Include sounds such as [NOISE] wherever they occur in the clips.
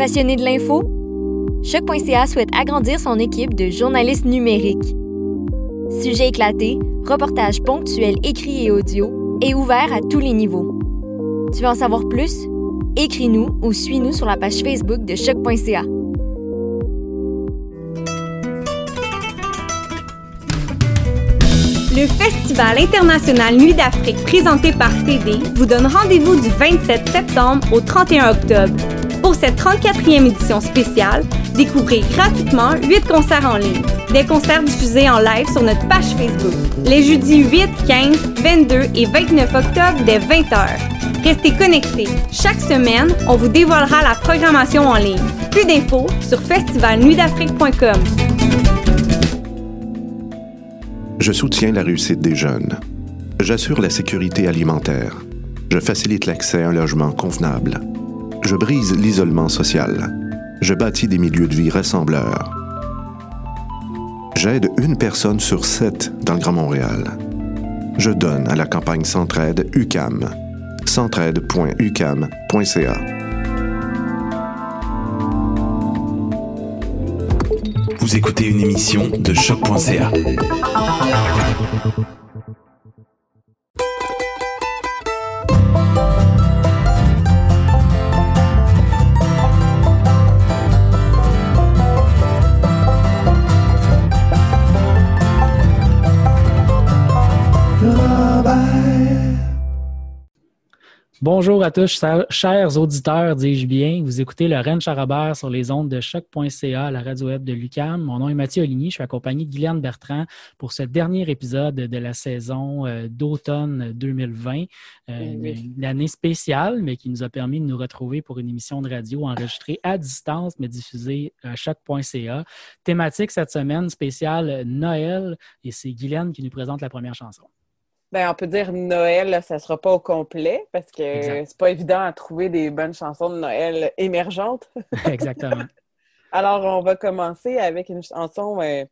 Passionné de l'info? Choc.ca souhaite agrandir son équipe de journalistes numériques. Sujets éclatés, reportages ponctuels écrits et audio, et ouverts à tous les niveaux. Tu veux en savoir plus? Écris-nous ou suis-nous sur la page Facebook de Choc.ca. Le Festival international Nuit d'Afrique présenté par TD vous donne rendez-vous du 27 septembre au 31 octobre. Pour cette 34e édition spéciale, découvrez gratuitement 8 concerts en ligne. Des concerts diffusés en live sur notre page Facebook. Les jeudis 8, 15, 22 et 29 octobre dès 20h. Restez connectés. Chaque semaine, on vous dévoilera la programmation en ligne. Plus d'infos sur festivalnuitdafrique.com. Je soutiens la réussite des jeunes. J'assure la sécurité alimentaire. Je facilite l'accès à un logement convenable. Je brise l'isolement social. Je bâtis des milieux de vie rassembleurs. J'aide une personne sur sept dans le Grand Montréal. Je donne à la campagne Centraide UCAM. centraide.ucam.ca. Vous écoutez une émission de choc.ca. Bonjour à tous, chers auditeurs, dis-je bien. Vous écoutez le Rennes Charabert sur les ondes de choc.ca, la radio web de Lucam. Mon nom est Mathieu Oligny, je suis accompagné de Guylaine Bertrand pour ce dernier épisode de la saison euh, d'automne 2020. Euh, une année spéciale, mais qui nous a permis de nous retrouver pour une émission de radio enregistrée à distance, mais diffusée à choc.ca. Thématique cette semaine spéciale Noël, et c'est Guylaine qui nous présente la première chanson. Ben, on peut dire Noël, ça ne sera pas au complet parce que c'est pas évident à trouver des bonnes chansons de Noël émergentes. [LAUGHS] Exactement. Alors, on va commencer avec une chanson euh,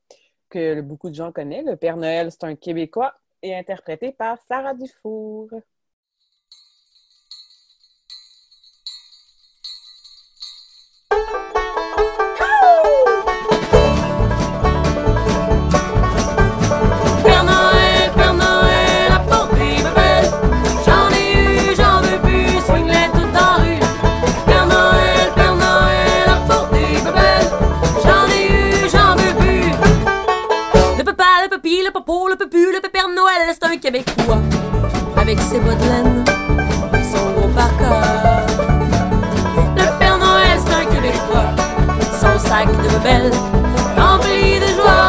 que beaucoup de gens connaissent. Le Père Noël, c'est un Québécois et interprété par Sarah Dufour. C'est un Québécois. Avec ses bottes laine et son gros parka. Le Père Noël, c'est un Québécois. Son sac de rebelle rempli de joie.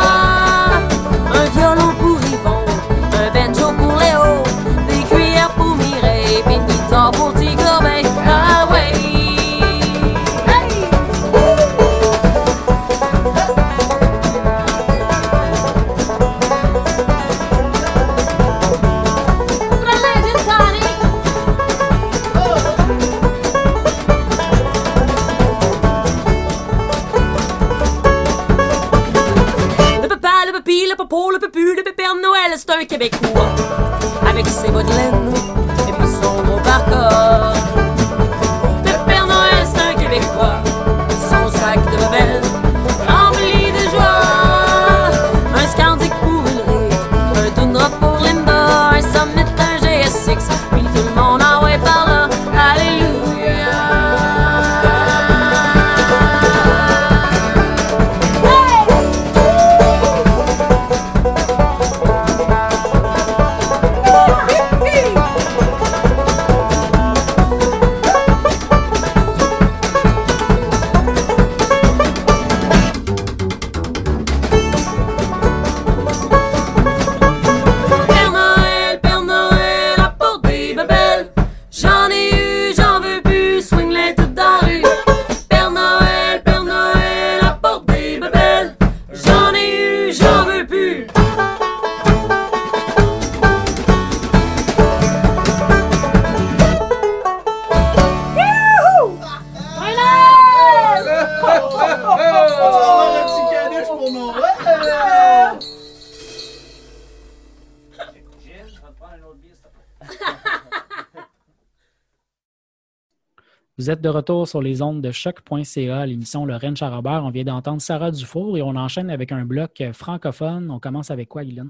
Vous êtes de retour sur les ondes de choc.ca, l'émission Lorraine Charabert. On vient d'entendre Sarah Dufour et on enchaîne avec un bloc francophone. On commence avec quoi, Guylaine?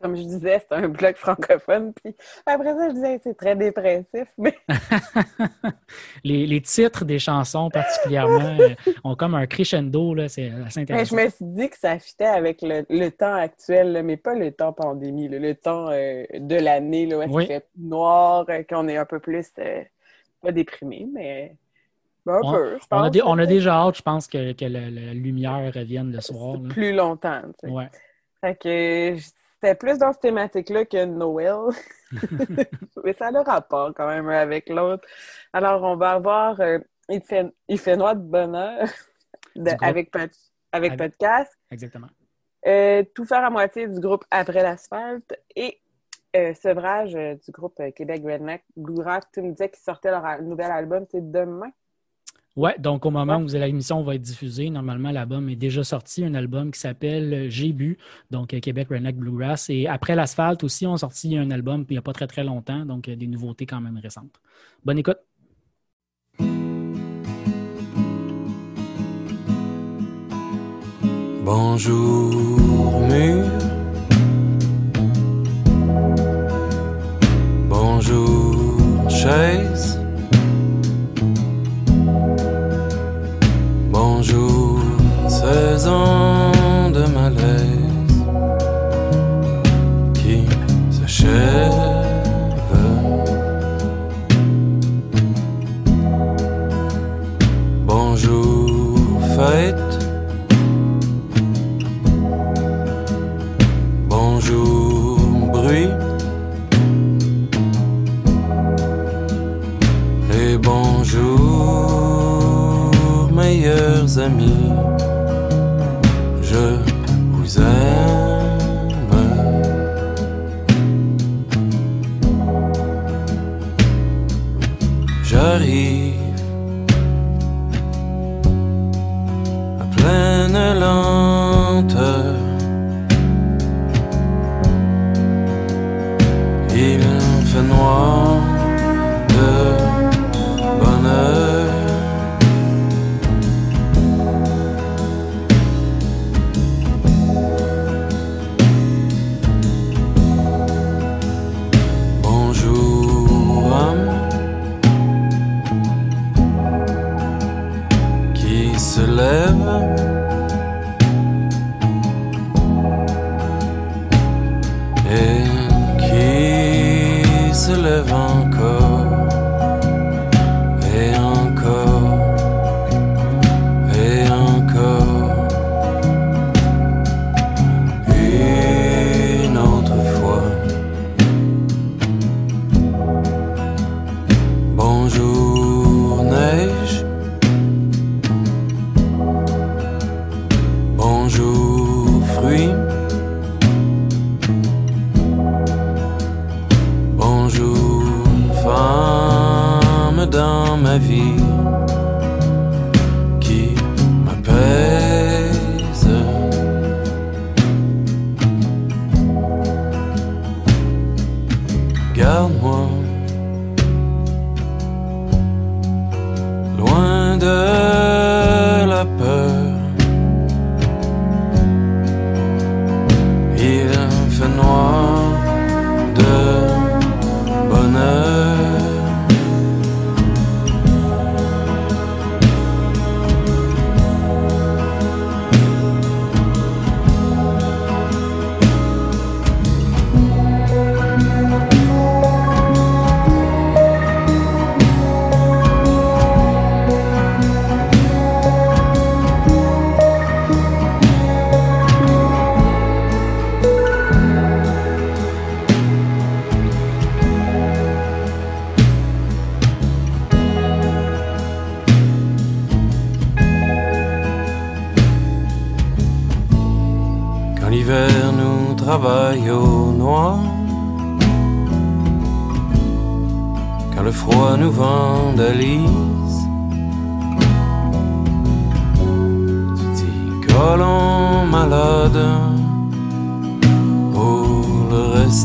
Comme je disais, c'est un bloc francophone. Puis après ça, je disais c'est très dépressif. Mais... [LAUGHS] les, les, titres des chansons, particulièrement, euh, ont comme un crescendo. C'est assez intéressant. je me suis dit que ça fitait avec le, le temps actuel, mais pas le temps pandémie, le temps euh, de l'année, où il fait noir, euh, qu'on est un peu plus pas déprimé, mais. Un on, peu, je on, a pense. on, a déjà hâte, je pense, que, que la, la, lumière revienne le soir. Là. Plus longtemps. Tu sais. Ouais. Fait que c'était plus dans cette thématique-là que Noël. [LAUGHS] Mais ça a le rapport quand même avec l'autre. Alors, on va avoir euh, il, fait, il fait noir de bonheur de, avec, avec, podcast. Exactement. Euh, tout faire à moitié du groupe Après l'asphalte et euh, sevrage du groupe Québec Redneck Blu-ray. Tu me disais qu'ils sortaient leur nouvel album, c'est demain. Oui, donc au moment où l'émission va être diffusée, normalement, l'album est déjà sorti, un album qui s'appelle J'ai bu, donc Québec Redneck Bluegrass. Et après l'asphalte aussi, on a sorti un album il n'y a pas très très longtemps, donc des nouveautés quand même récentes. Bonne écoute. Bonjour mur. Bonjour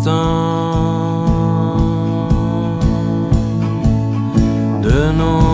de nos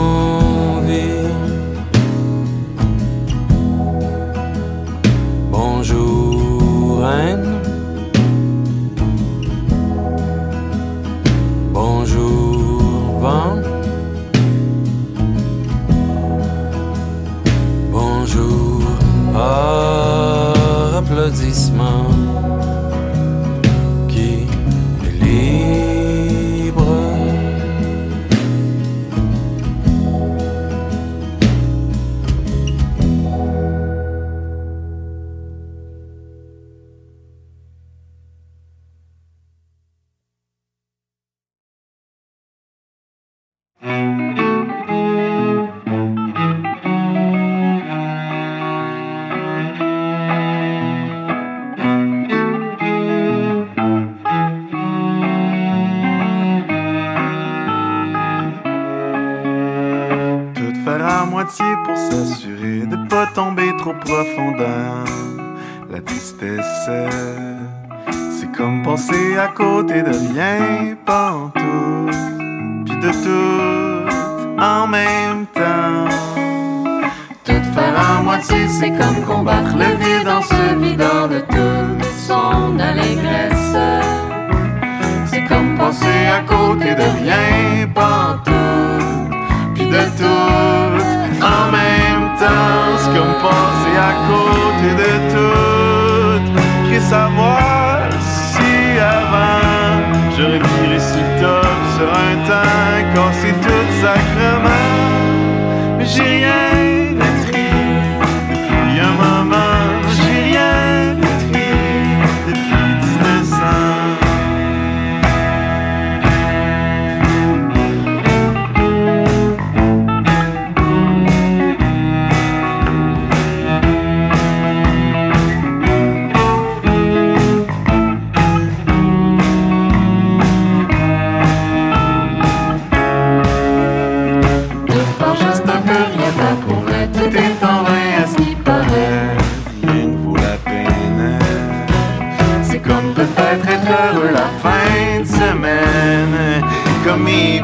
j'aurais viré sur le top sur un temps, cassé tout sacrement.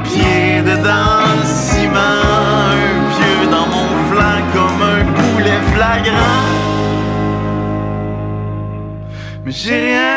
Pieds dedans le ciment Un pieu dans mon flanc comme un poulet flagrant. Mais j'ai rien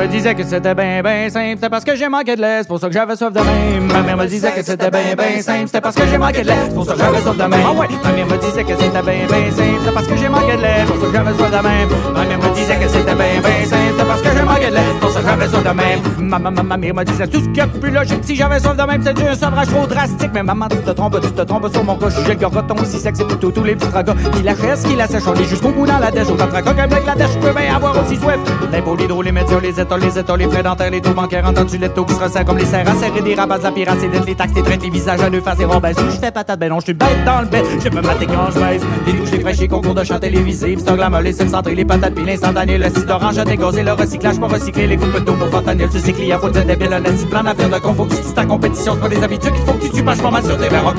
me disait que c'était bien, bien simple. C'était parce que j'ai manqué de lait, c'est pour ça que j'avais soif de même. Ma mère me disait que c'était bien, bien simple. C'était parce que j'ai manqué de lait, c'est pour ça que j'avais soif de même. Ah ouais. Ma mère me disait que c'était bien, bien simple. C'était parce que j'ai manqué de lait, c'est pour ça que j'avais soif de même. Ma mère me disait que c'était bien, bien simple. C'était parce que j'ai manqué de lait, c'est pour ça que j'avais soif de même. Ma, ma, ma, mère me disait tout ce qui est plus logique. Si j'avais soif de même, c'est à un sevrage trop drastique. Mais maman, tu te trompes, tu te trompes sur mon. Je suis le garoton aussi sec, c'est plutôt tous les petits tracas. Qui la reste, qui la sèche, on est jusqu'au bout dans la dèche. Autant tracas qu'un Bangladesh, je peux bien avoir aussi soif. L'impôt, l'hydro, les médias, les les états, les frais dentaires, les taux bancaires, entendu les taux qui se resserrent comme les serres à serrer des rabats, de la pirate, c'est les taxes, les traites, les visages à deux faces et ben si je fais patate, ben non, je suis bête dans le bête. Je me mater quand je baisse. Les touches, les fraîches, les concours de chant télévisé, Stock, la molle, les centré, les patates, puis l'instantané, le site orange, à dégazé, le recyclage pour recycler, les coupes d'eau pour fentanyl, tu sais, client, faut dire débile, un assis plan d'affaires de con, tu ta compétition, c'est pas des habitudes qu'il faut que tu tues, pas je sur des verres.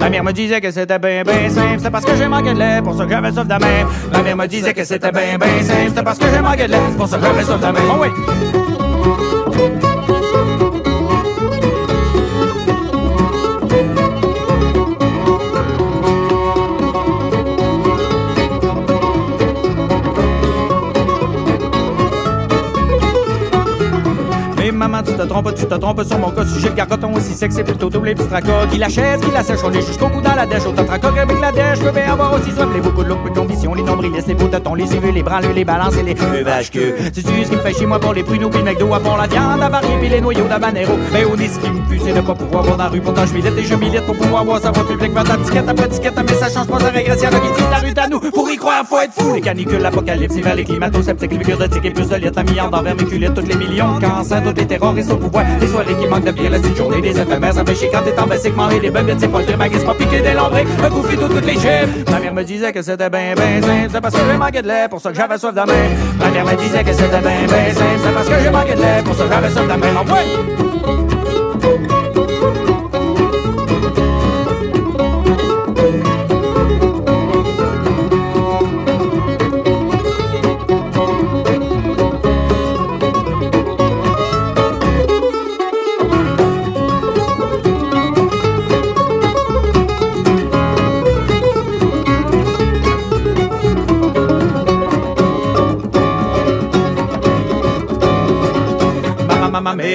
Ma mère me disait que c'était bien, bien simple, c'est parce que j'ai manqué de lait, pour ça que j'avais soif de même. Ma mère me disait que c'était bien, bien simple, c'est parce que j'ai manqué de lait, pour ça que j'avais soif de même. Oh oui. Maman, tu te trompes, tu te trompes sur mon cas. Sujet de gargoton aussi sec, c'est plutôt double tracas. Qui la chaise, qui la sèche, on est jusqu'au bout dans la dèche. Autant tracoc avec la dèche, je peux bien avoir aussi soif. Les beaucoup de look, peu d'ambition, les nombrilistes, les pototons, les yeux, les branleux, les balances et les vaches que. C'est ce qui me fait chez moi pour les pruneaux, puis le McDo, à bon la viande avariée, puis les noyaux d'habanero. Mais au nez, ce qui me pue, c'est de pas pouvoir voir dans la rue. Pourtant, je milite et je milite pour pouvoir voir sa voix publique. La ticket après ticket, mais ça change pas sa régression. La qui dit la rue à nous. Pour y croire, faut être fou. Les canicules, l'apocalypse, hiver, les climato-sceptiques, les figures de tic et plus de litres, la milliard d'envers mes culettes, toutes les millions de cancers, toutes les terroristes au pouvoir. Les soirées qui manquent de bière, la petite journée des éphémères, ça fait chier quand t'es en basique, manger des bugs, c'est pas le c'est pas piqué des lombriques, un coup tout toutes les chiffres. Ma mère me disait que c'était ben ben simple, c'est parce que j'ai manqué de lait, pour ça que j'avais soif de main. Ma mère me disait que c'était ben ben simple, c'est parce que j'ai manqué de lait, pour ça que j'avais soif de main.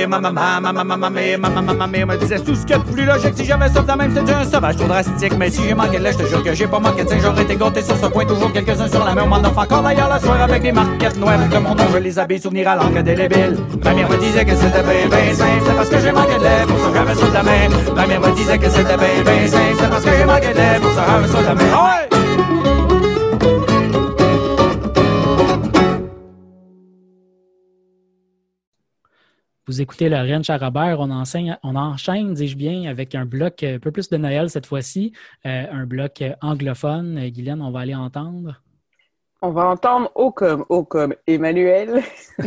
Maman, mère, maman, maman, maman, me disait tout ce qu'il plus logique si j'avais ça de même, c'était un sauvage trop drastique. Mais si j'ai manqué de lait, je te jure que j'ai pas manqué de j'aurais été gâté sur ce point, toujours quelques-uns sur la main. On m'en offre encore d'ailleurs la soirée avec des marquettes noires de mon nom, je les habille, souvenir à l'encre délébile. Ma mère me disait que c'était bien, bien c'est parce que j'ai manqué de pour ça j'avais ça de main. Ma mère me disait que c'était bien, bien c'est parce que j'ai manqué de pour ça j'avais ça de la Vous écoutez la Reine Charabert, on, enseigne, on enchaîne, dis-je bien, avec un bloc un peu plus de Noël cette fois-ci, euh, un bloc anglophone. Euh, Guylaine, on va aller entendre. On va entendre O comme, O comme Emmanuel, [LAUGHS]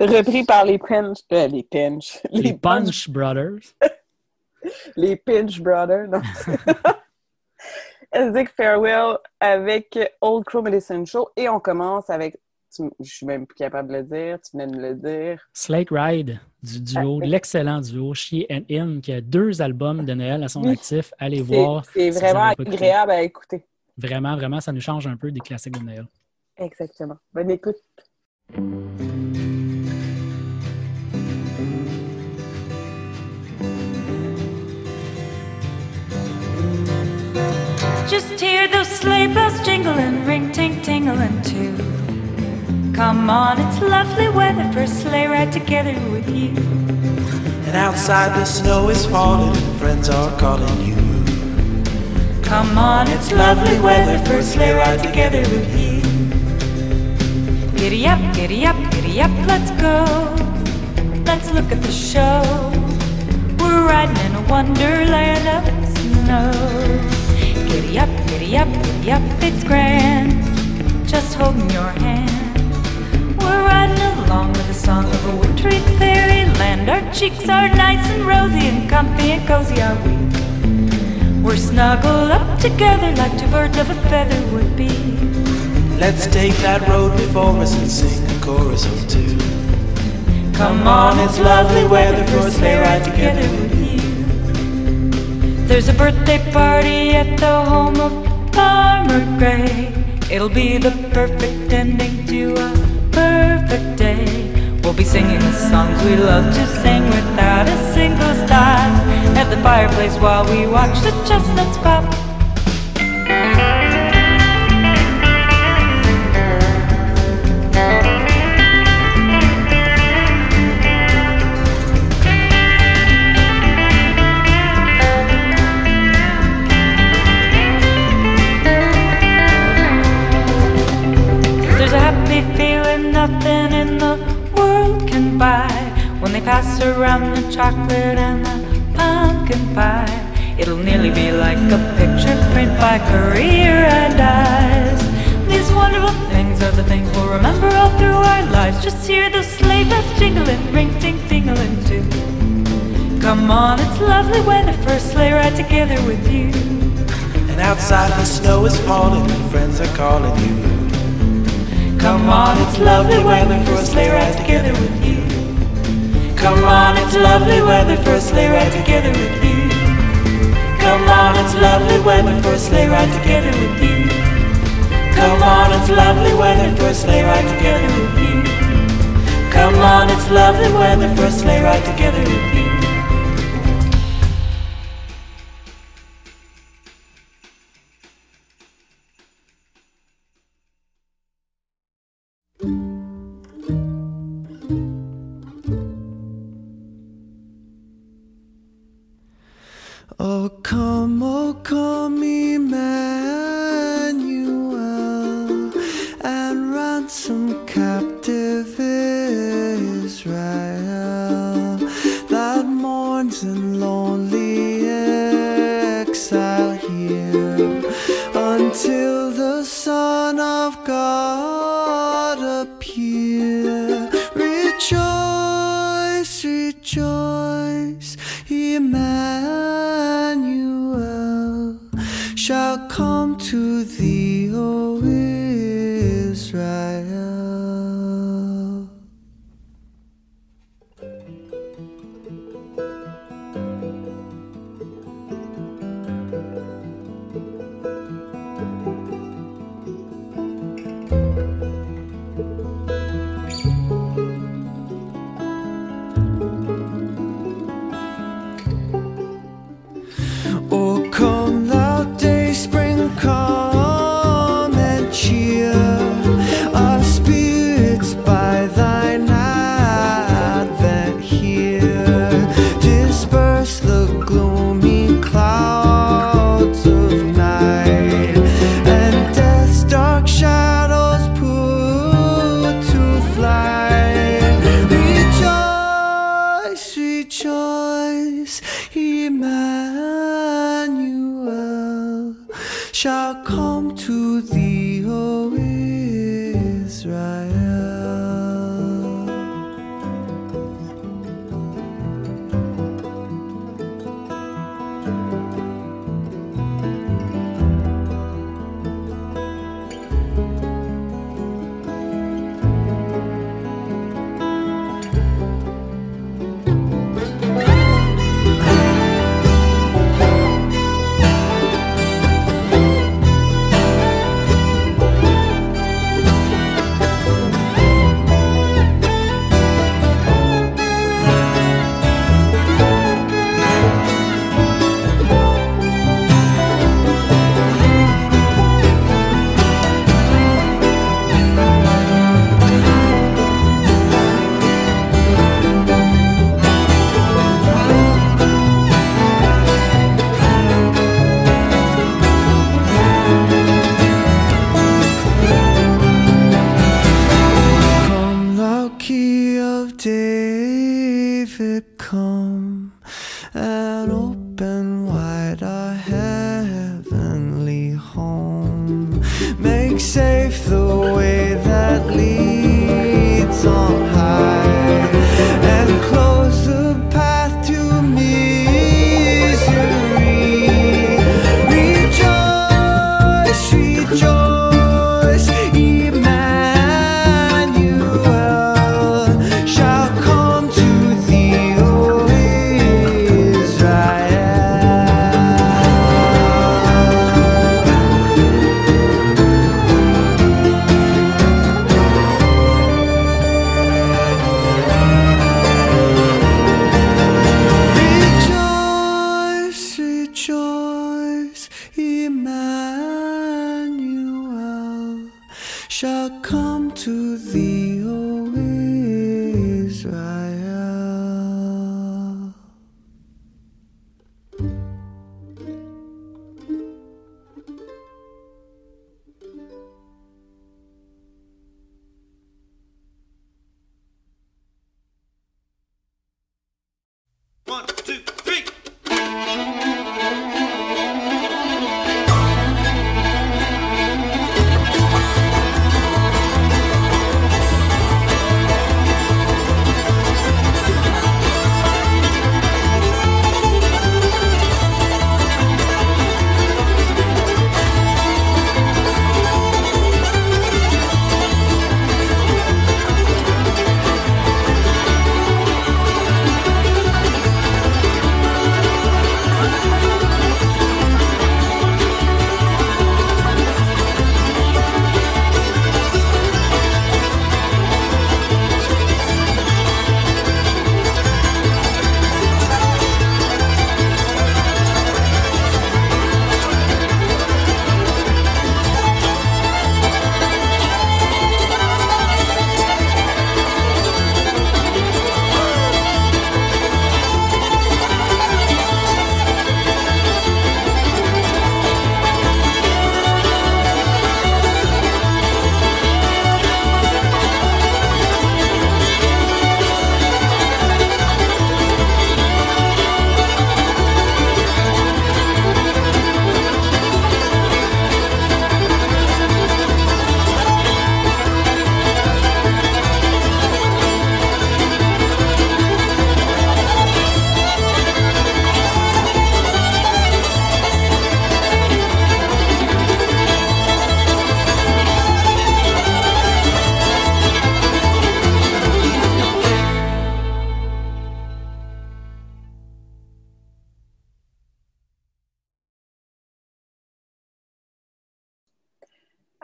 repris par les Pinch, euh, les Pinch, Les, les Punch Brothers. [LAUGHS] les Pinch Brothers, non. [LAUGHS] Elzik Farewell avec Old Crow Medicine Show et on commence avec je suis même plus capable de le dire, tu venais de me le dire. Slate Ride, du duo, Ah, l'excellent duo She and Him, qui a deux albums de Noël à son actif. Allez voir. C'est si vraiment agréable à écouter. Vraiment, vraiment, ça nous change un peu des classiques de Noël. Exactement. Bonne écoute. Just hear those sleigh bells jingling, ring ting tingling too. Come on, it's lovely weather for a sleigh ride together with you. And outside the snow is falling and friends are calling you. Come on, it's lovely weather for a sleigh ride together with you. Giddy up, giddy up, giddy up, let's go. Let's look at the show. We're riding in a wonderland of snow. Giddy up, giddy up, giddy up, it's grand. Just holding your hand. We're riding along with the song of a wintry fairyland. Our cheeks are nice and rosy and comfy and cozy are we. We're snuggled up together like two birds of a feather would be. Let's take that road before us and sing a chorus or two. Come on, it's lovely weather for a sleigh ride together with you. There's a birthday party at the home of Farmer Gray. It'll be the perfect ending to a perfect day. We'll be singing the songs we love to sing without a single stop at the fireplace while we watch the chestnuts pop. Pass around the chocolate and the pumpkin pie. It'll nearly be like a picture print by career and eyes. These wonderful things are the things we'll remember all through our lives. Just hear those sleigh bells jingling, ring ting tingling too. Come on, it's lovely weather for a sleigh ride together with you. And outside the snow is falling and friends are calling you. Come on, it's lovely weather for a sleigh ride together with you. Come on, it's lovely weather for a sleigh ride together with you. Come on, it's lovely weather for a sleigh ride together with you. Come on, it's lovely weather for a sleigh ride together with you. Come on, it's lovely weather for a sleigh ride together with you.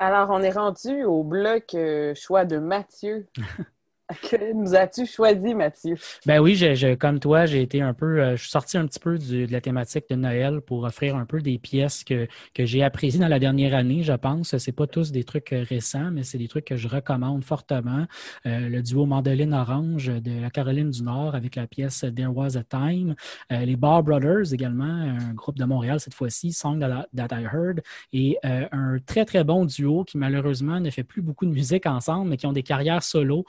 Alors, on est rendu au bloc euh, choix de Mathieu. [LAUGHS] [LAUGHS] Que nous as-tu choisi, Mathieu? Ben oui, je, je- comme toi, j'ai été un peu, euh, je suis sorti un petit peu du- de la thématique de Noël pour offrir un peu des pièces que, que j'ai appréciées dans la dernière année, je pense. C'est pas tous des trucs euh, récents, mais c'est des trucs que je recommande fortement. Euh, le duo Mandoline Orange de la Caroline du Nord avec la pièce There Was a Time. Euh, les Bar Brothers également, un groupe de Montréal cette fois-ci, Song That I, Heard. Et euh, un très, très bon duo qui malheureusement ne fait plus beaucoup de musique ensemble, mais qui ont des carrières solo.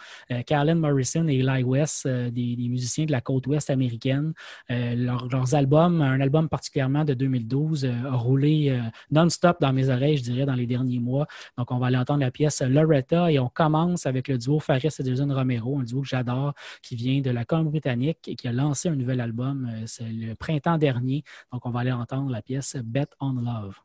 Carlin Morrison et Eli West, euh, des, musiciens de la côte ouest américaine. Euh, leur- leurs albums, un album particulièrement de 2012, euh, a roulé non-stop dans mes oreilles, je dirais, dans les derniers mois. Donc, on va aller entendre la pièce Loretta et on commence avec le duo Faris et Jason Romero, un duo que j'adore, qui vient de la Colombie-Britannique et qui a lancé un nouvel album le printemps dernier. Donc, on va aller entendre la pièce Bet on Love.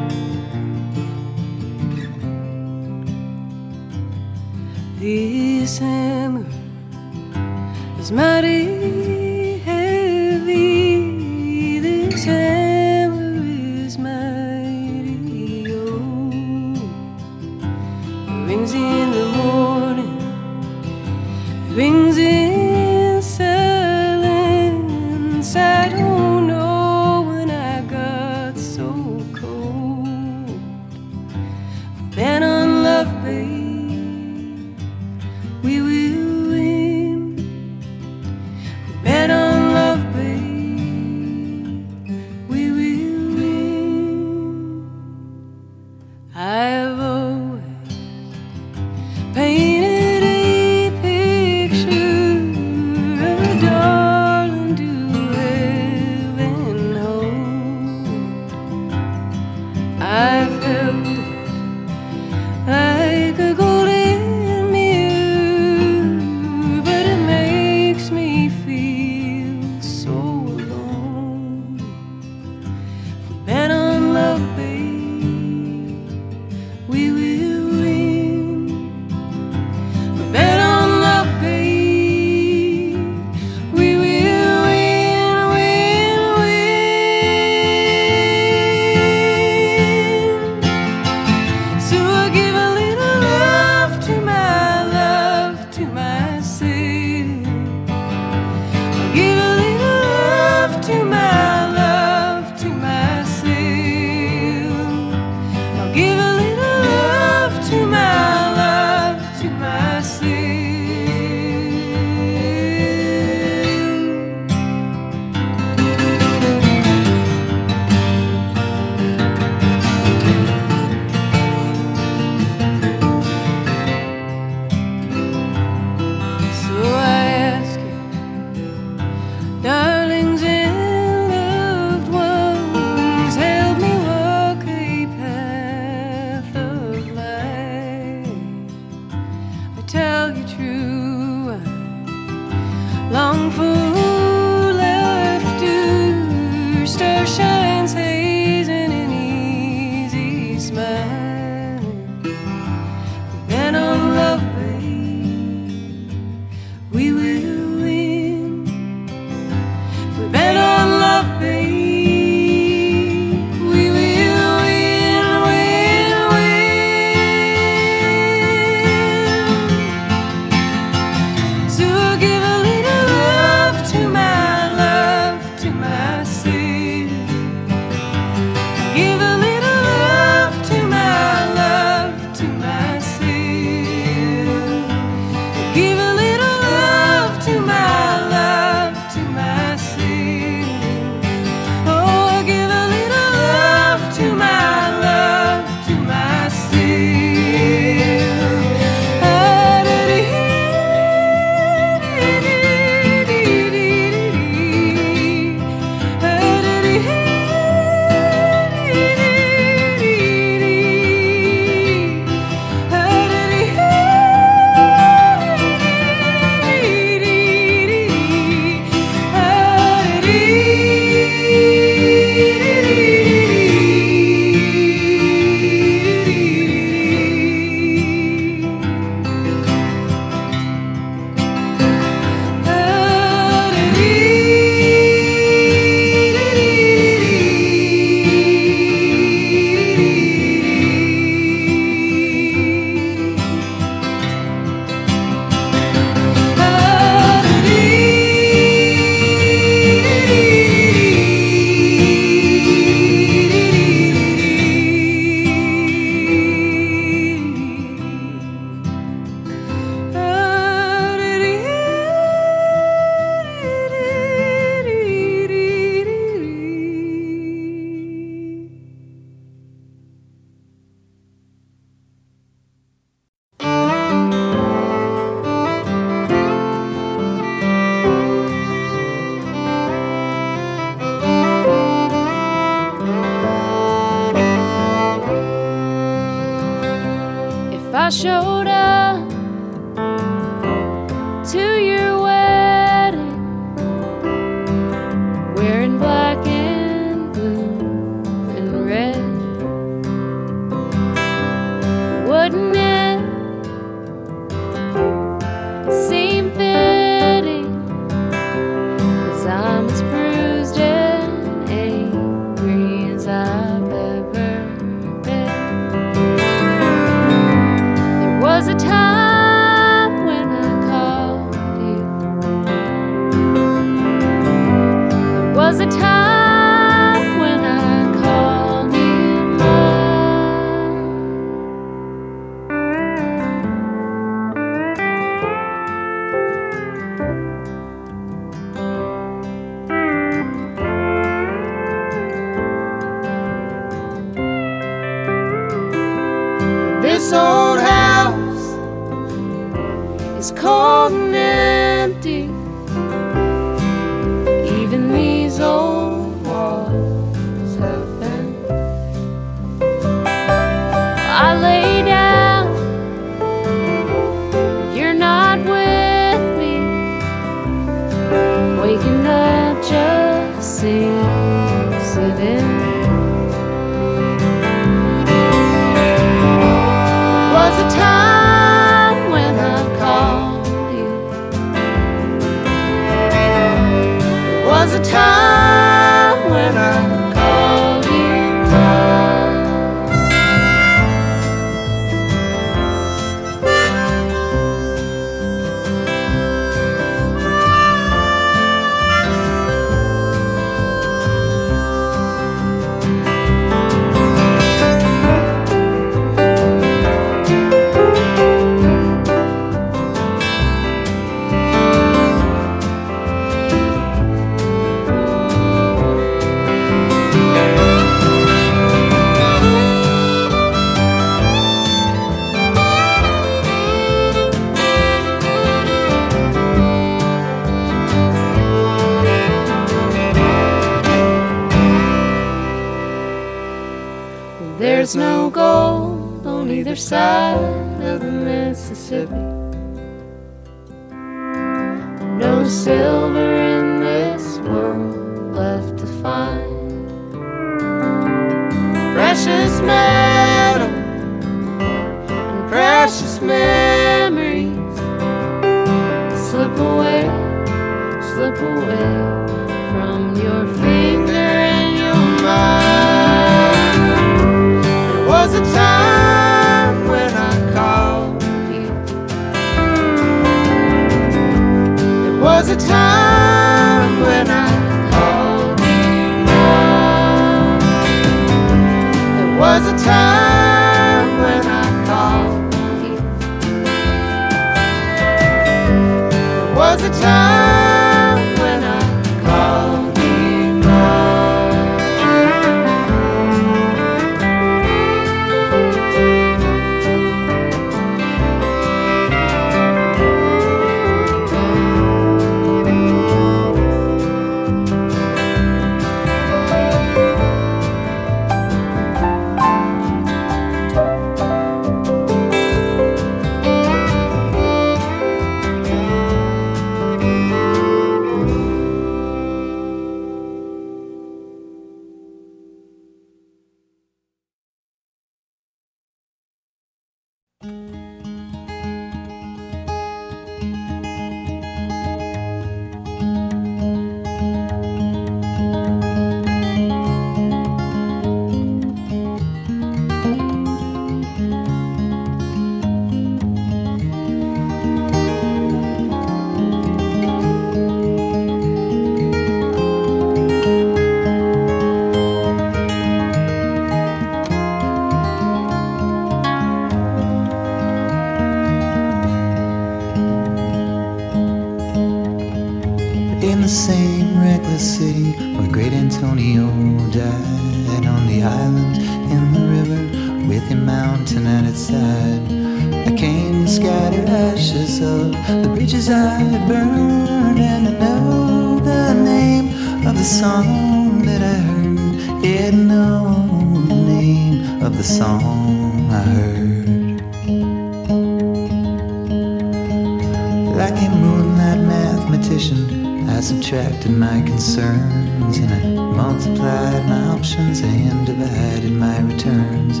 concerns and I multiplied my options and divided my returns.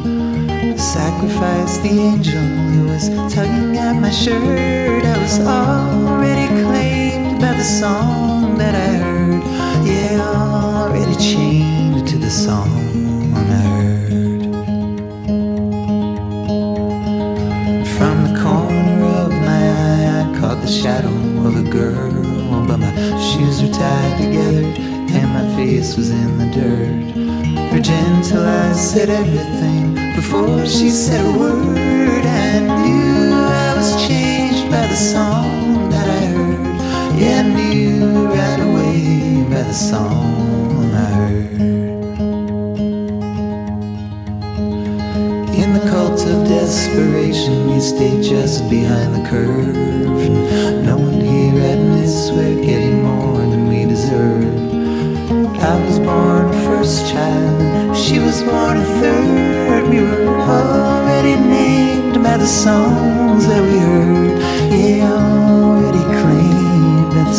I sacrificed the angel who was tugging at my shirt. I was already claimed by the song that I heard. Yeah, already chained to the song I heard. From the corner of my eye, I caught the shadow of a girl but my shoes were tied together and my face was in the dirt. Her gentle eyes said everything before she said a word. I knew I was changed by the song that I heard. Yeah, I knew right away by the song I heard. In the cult of desperation, you stay just behind the curve she was born a third. We were already named by the songs that we heard. Yeah, already claimed by the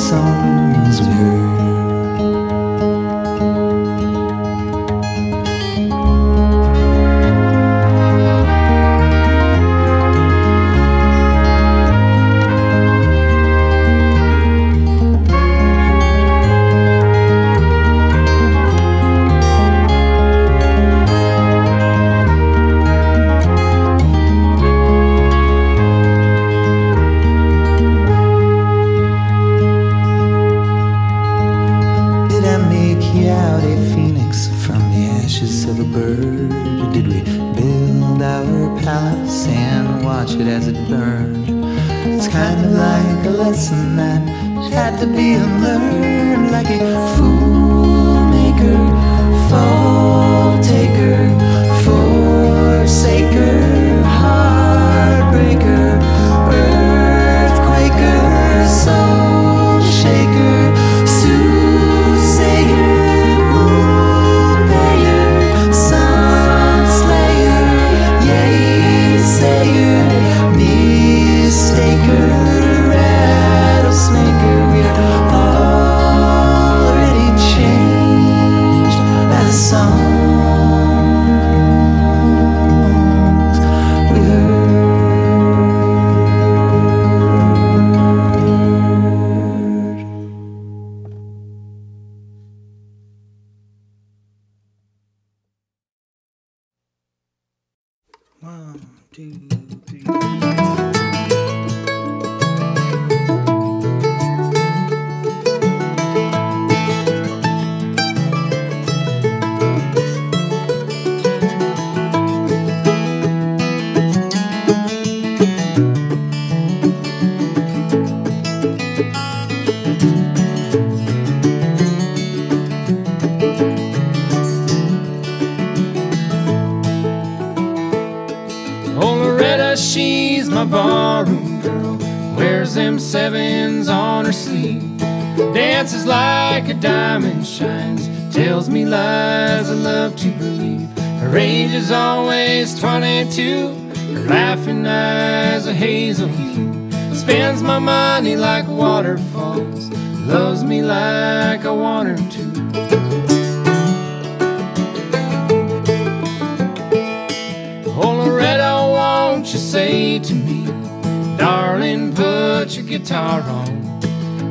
put your guitar on.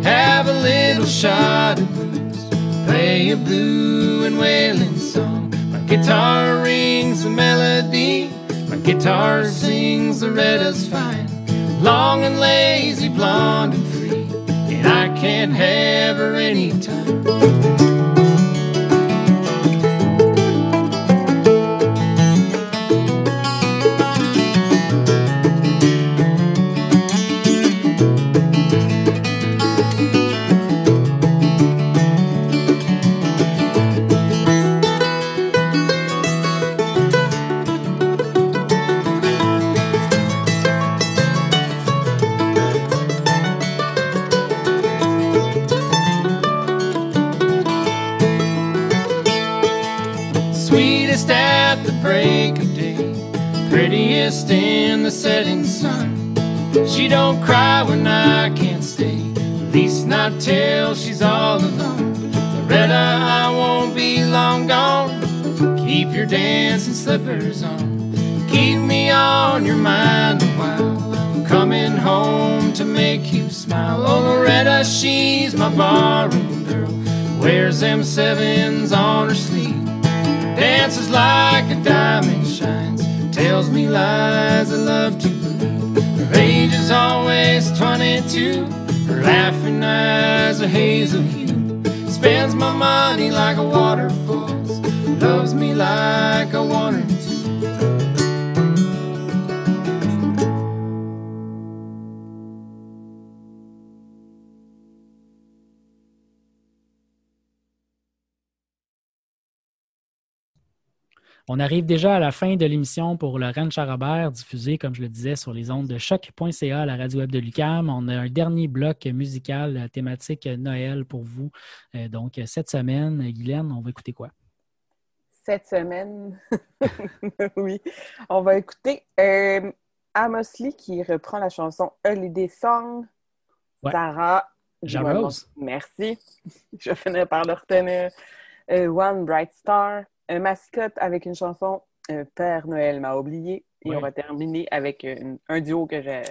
Have a little shot of blues. Play a blue and wailing song. My guitar rings the melody. My guitar sings the Loretta's fine. Long and lazy, blonde and free. And I can't have her anytime. In the setting sun. She don't cry when I can't stay, at least not till she's all alone. Loretta, I won't be long gone. Keep your dancing slippers on. Keep me on your mind a while. I'm coming home to make you smile. Oh, Loretta, she's my barroom girl. Wears them sevens on her sleeve. Dances like a diamond lies I love to. Her age is always 22. Her laughing eyes are hazel hue. spends my money like a waterfall, On arrive déjà à la fin de l'émission pour le Rennes Charabert, diffusé, comme je le disais, sur les ondes de choc.ca, la radio web de Lucam. On a un dernier bloc musical euh, thématique Noël pour vous. Euh, donc, cette semaine, Guylaine, on va écouter quoi? Cette semaine, [LAUGHS] oui, on va écouter euh, Amos Lee qui reprend la chanson Holiday Song. Ouais. Sarah. Merci. [LAUGHS] Je vais finir par le retenir. Euh, One Bright Star. Un mascotte avec une chanson euh, Père Noël m'a oublié. Et Ouais. on va terminer avec une- un duo que j'ai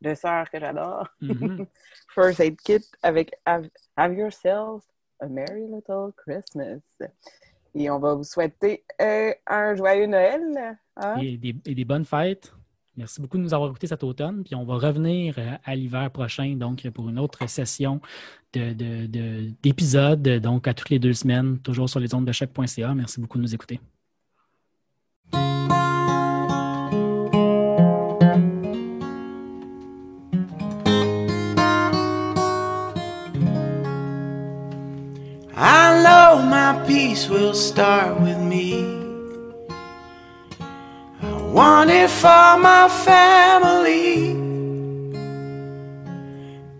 de sœurs que j'adore. Mhm. [LAUGHS] First Aid Kit avec Have, Have Yourselves a Merry Little Christmas. Et on va vous souhaiter euh, un joyeux Noël. hein? et, des, et des bonnes fêtes. Merci beaucoup de nous avoir écoutés cet automne. Puis on va revenir euh, à l'hiver prochain, donc pour une autre session de- de- de- d'épisodes, donc à toutes les deux semaines, toujours sur les ondes de choc.ca. Merci beaucoup de nous écouter. I my peace will start with me. Want it for my family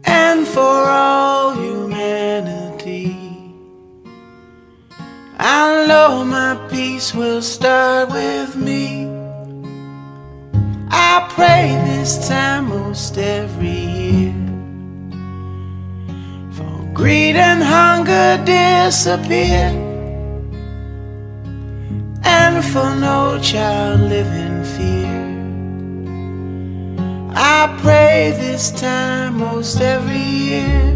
and for all humanity. I know my peace will start with me. I pray this time most every year. For greed and hunger disappear, and for no child live in fear. I pray this time most every year.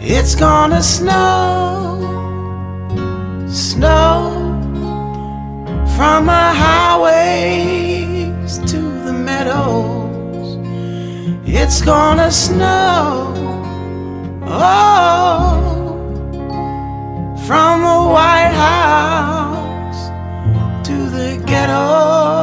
It's gonna snow, snow from the highways to the meadows. It's gonna snow. Oh, from the White House to the ghetto.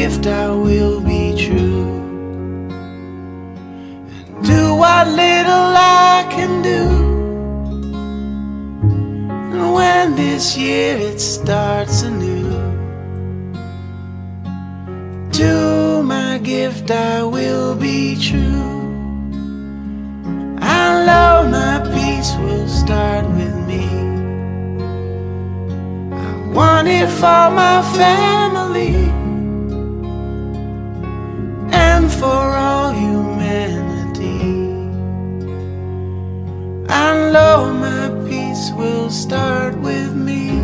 Gift, I will be true. And do what little I can do. And when this year it starts anew, to my gift, I will be true. I know my peace will start with me. I want it for my family for all humanity. I know my peace will start with me.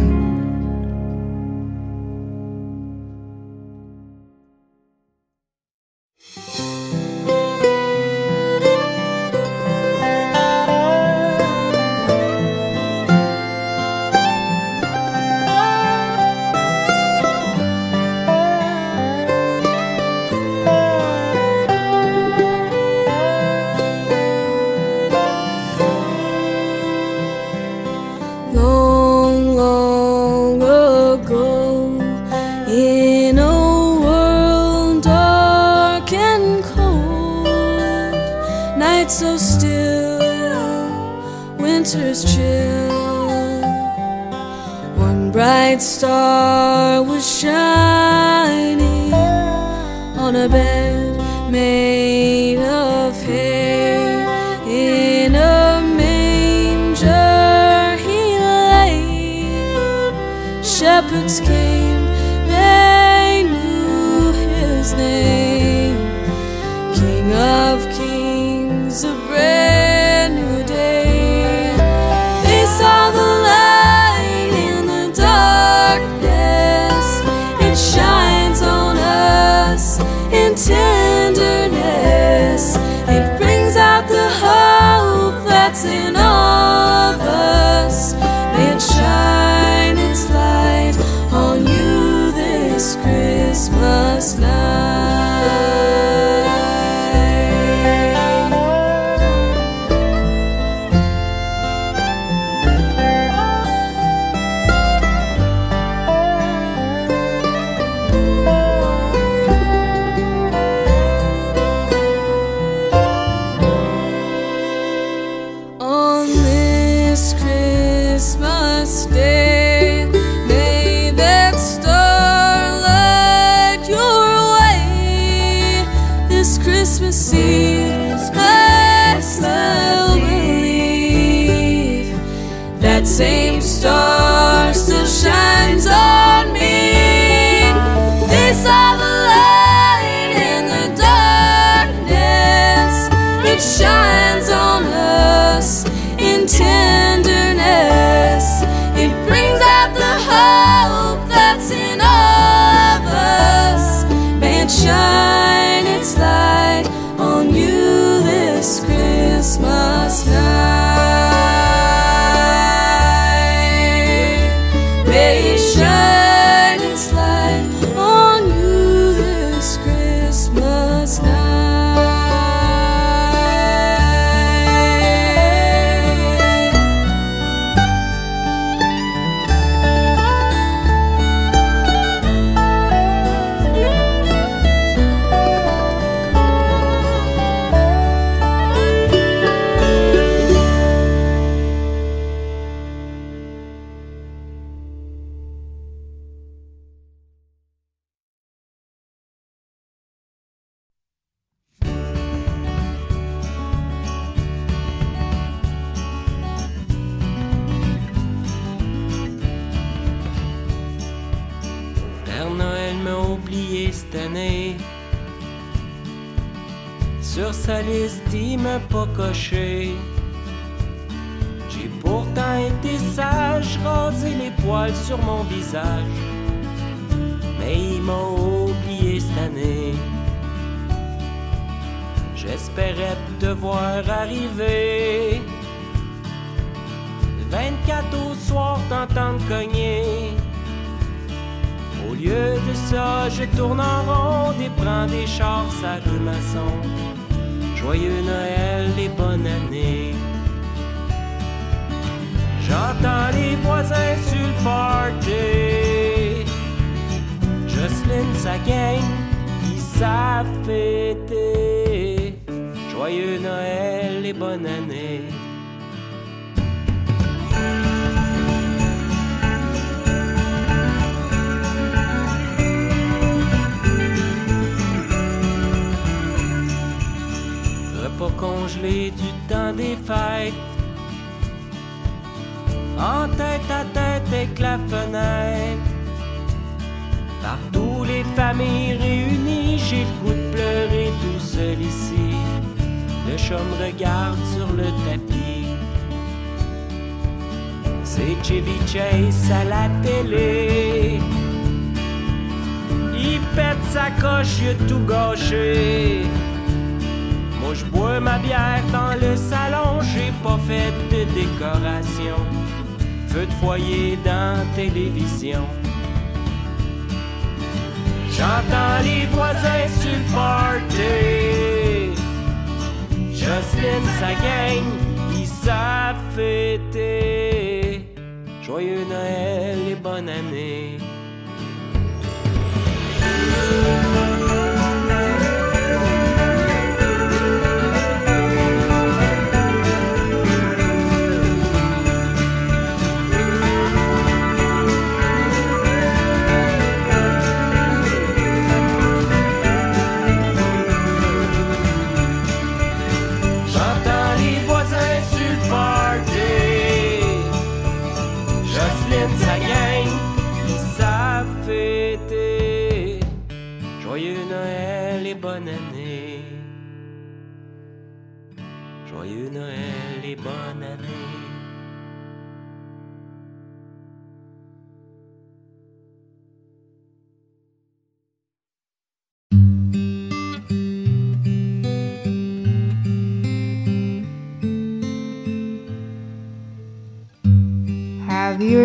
Sur sa liste, m'a pas. J'ai pourtant été sage, rasé les poils sur mon visage. Mais il m'a oublié cette année. J'espérais te voir arriver. Le 24 au soir, t'entendre cogner. Au lieu de ça, je tourne en rond et prends des chars à rue maçon. Joyeux Noël et bonne année. J'entends les voisins sur le party. Jocelyne, sa gang, qui savent fêter. Joyeux Noël et bonne année. Repas congelé du temps des fêtes. En tête à tête avec la fenêtre. Partout les familles réunies, j'ai le goût de pleurer tout seul ici. Le chat me regarde sur le tapis. C'est Chevy Chase à la télé. Il pète sa coche, tout gâché. Moi je bois ma bière dans le salon, j'ai pas fait de décoration. Feu de foyer dans télévision. J'entends les voisins sur le party. Jocelyne, sa gang, ils savent fêter. Joyeux Noël et bonne année.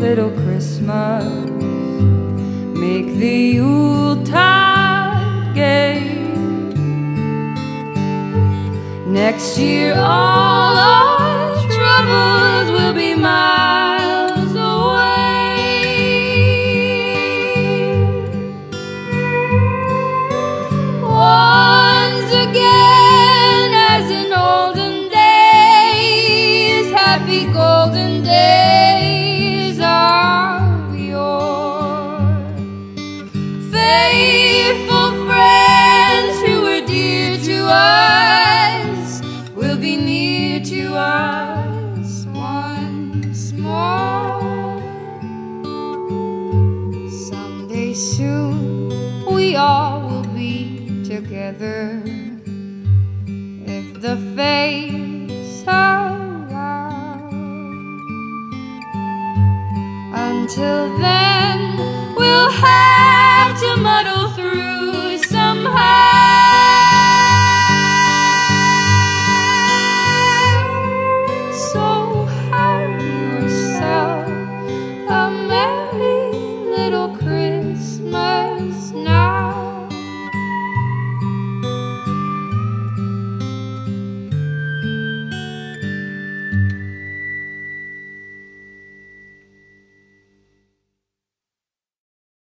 little Christmas. Make the Yuletide gay. Next year, all our troubles will be miles